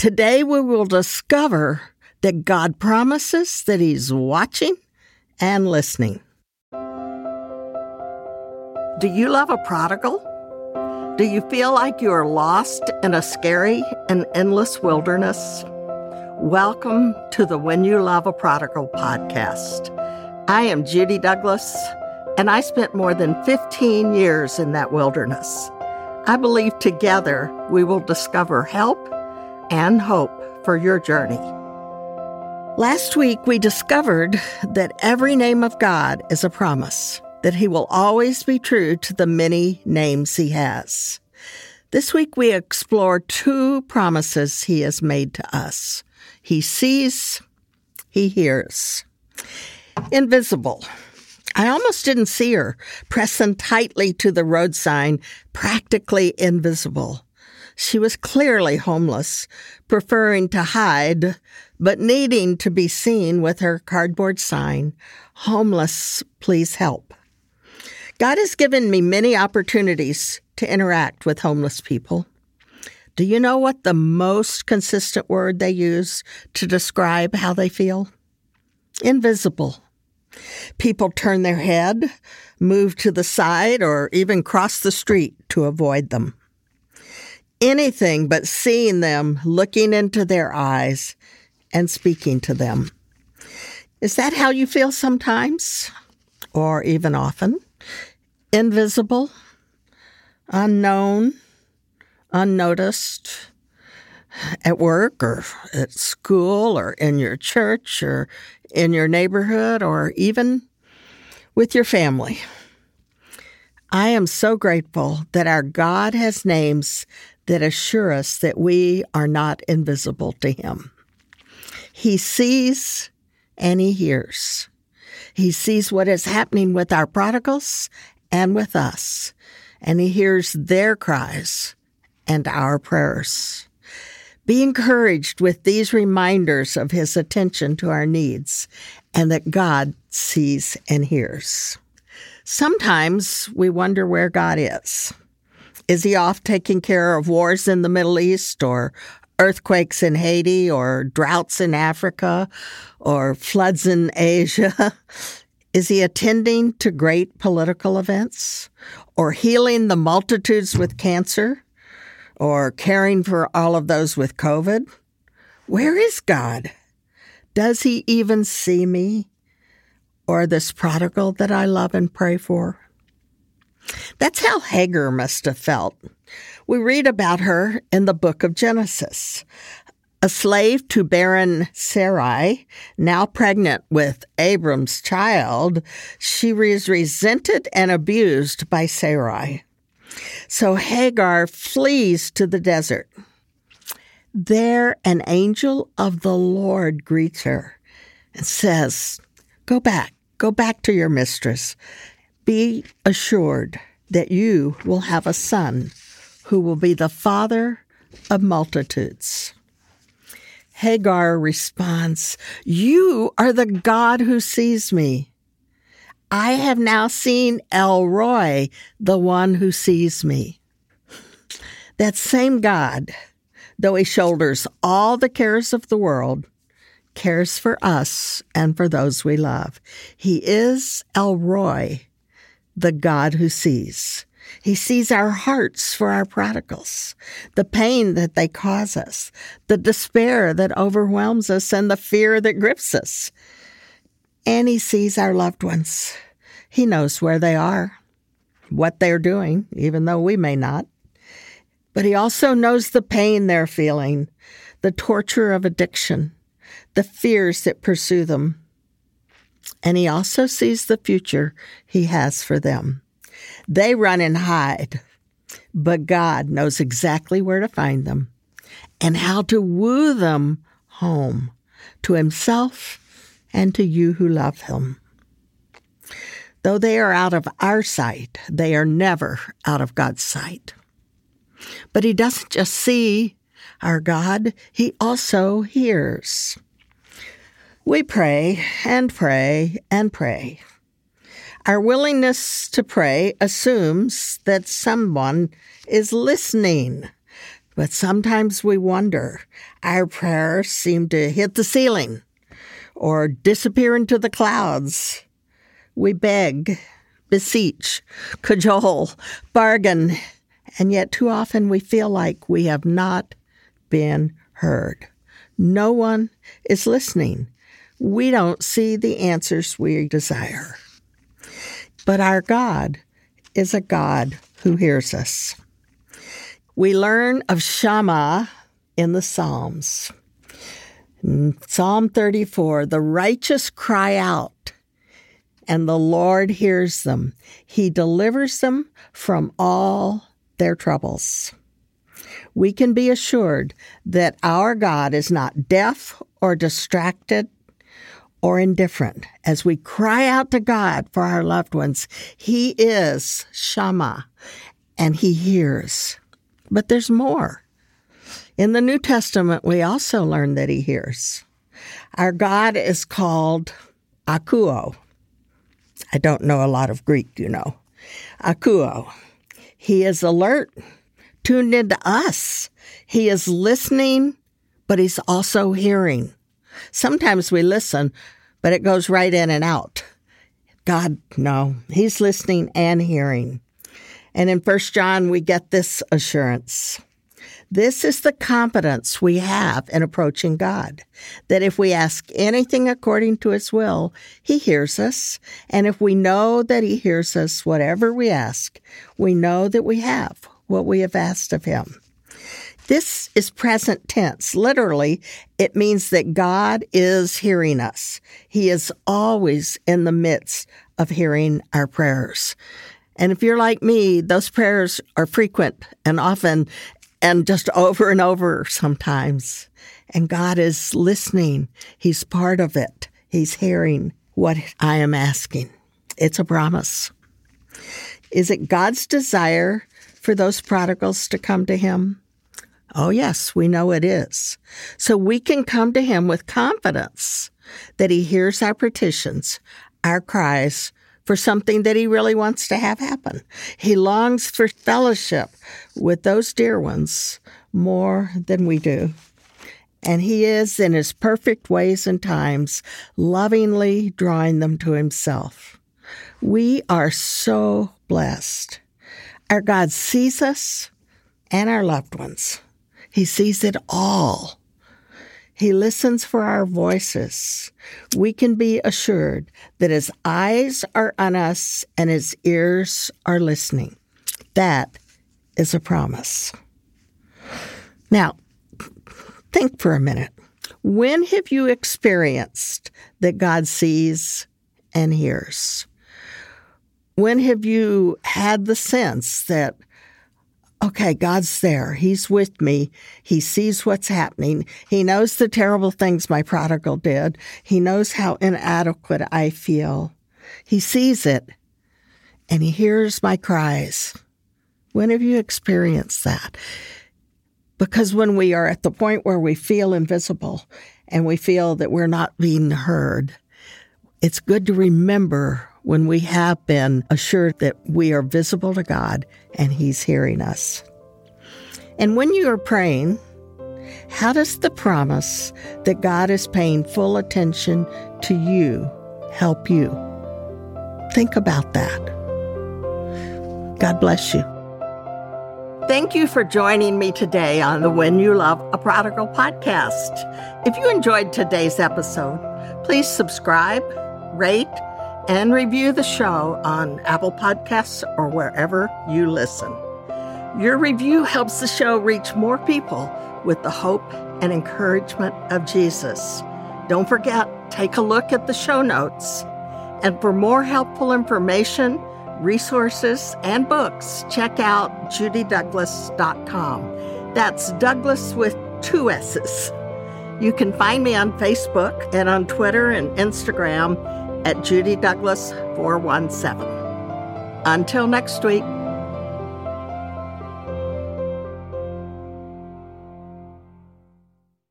Today we will discover that God promises that He's watching and listening. Do you love a prodigal? Do you feel like you are lost in a scary and endless wilderness? Welcome to the When You Love a Prodigal podcast. I am Judy Douglass, and I spent more than 15 years in that wilderness. I believe together we will discover help and hope for your journey. Last week, we discovered that every name of God is a promise, that He will always be true to the many names He has. This week, we explore two promises He has made to us He sees, He hears. Invisible. I almost didn't see her, pressing tightly to the road sign, practically invisible. She was clearly homeless, preferring to hide, but needing to be seen with her cardboard sign Homeless, please help. God has given me many opportunities to interact with homeless people. Do you know what the most consistent word they use to describe how they feel? Invisible. People turn their head, move to the side, or even cross the street to avoid them. Anything but seeing them, looking into their eyes, and speaking to them. Is that how you feel sometimes? Or even often? Invisible, unknown, unnoticed, at work or at school or in your church or in your neighborhood or even with your family. I am so grateful that our God has names that assure us that we are not invisible to Him. He sees and he hears. He sees what is happening with our prodigals and with us, and he hears their cries and our prayers. Be encouraged with these reminders of his attention to our needs and that God sees and hears. Sometimes we wonder where God is. Is he off taking care of wars in the Middle East or earthquakes in Haiti or droughts in Africa or floods in Asia? Is he attending to great political events or healing the multitudes with cancer or caring for all of those with COVID? Where is God? Does he even see me or this prodigal that I love and pray for? That's how Hagar must have felt. We read about her in the book of Genesis. A slave to barren Sarai, now pregnant with Abram's child, she was resented and abused by Sarai. So Hagar flees to the desert. There, an angel of the Lord greets her and says, Go back, go back to your mistress. Be assured that you will have a son who will be the father of multitudes. Hagar responds, You are the God who sees me. I have now seen El Roi, the one who sees me. That same God, though he shoulders all the cares of the world, cares for us and for those we love. He is El Roi, the God who sees. He sees our hearts for our prodigals, the pain that they cause us, the despair that overwhelms us, and the fear that grips us. And He sees our loved ones. He knows where they are, what they're doing, even though we may not. But He also knows the pain they're feeling, the torture of addiction, the fears that pursue them. And He also sees the future He has for them. They run and hide, but God knows exactly where to find them and how to woo them home to Himself and to you who love Him. Though they are out of our sight, they are never out of God's sight. But He doesn't just see our God, He also hears. We pray and pray and pray. Our willingness to pray assumes that someone is listening. But sometimes we wonder. Our prayers seem to hit the ceiling or disappear into the clouds. We beg, beseech, cajole, bargain, and yet too often we feel like we have not been heard. No one is listening. We don't see the answers we desire. But our God is a God who hears us. We learn of Shammah in the Psalms. In Psalm 34 The righteous cry out, and the Lord hears them. He delivers them from all their troubles. We can be assured that our God is not deaf or distracted or indifferent. As we cry out to God for our loved ones, He is Shama and He hears. But there's more. In the New Testament, we also learn that He hears. Our God is called Akuo. I don't know a lot of Greek, you know. Akuo. He is alert, tuned into us. He is listening, but he's also hearing. Sometimes we listen, but it goes right in and out. God, no, he's listening and hearing. And in First John, we get this assurance. This is the confidence we have in approaching God that if we ask anything according to His will, He hears us. And if we know that He hears us, whatever we ask, we know that we have what we have asked of Him. This is present tense. Literally, it means that God is hearing us. He is always in the midst of hearing our prayers. And if you're like me, those prayers are frequent and often and just over and over sometimes. And God is listening. He's part of it. He's hearing what I am asking. It's a promise. Is it God's desire for those prodigals to come to Him? Oh, yes, we know it is. So we can come to Him with confidence that He hears our petitions, our cries for something that He really wants to have happen. He longs for fellowship with those dear ones more than we do. And He is, in His perfect ways and times, lovingly drawing them to Himself. We are so blessed. Our God sees us and our loved ones. He sees it all. He listens for our voices. We can be assured that His eyes are on us and His ears are listening. That is a promise. Now, think for a minute. When have you experienced that God sees and hears? When have you had the sense that okay, God's there. He's with me. He sees what's happening. He knows the terrible things my prodigal did. He knows how inadequate I feel. He sees it and he hears my cries. When have you experienced that? Because when we are at the point where we feel invisible and we feel that we're not being heard, it's good to remember when we have been assured that we are visible to God and He's hearing us. And when you are praying, how does the promise that God is paying full attention to you help you? Think about that. God bless you. Thank you for joining me today on the When You Love a Prodigal podcast. If you enjoyed today's episode, please subscribe, rate, and review the show on Apple Podcasts or wherever you listen. Your review helps the show reach more people with the hope and encouragement of Jesus. Don't forget, take a look at the show notes. And for more helpful information, resources, and books, check out judydouglass.com. That's Douglass with two S's. You can find me on Facebook and on Twitter and Instagram at Judy Douglass 417. Until next week.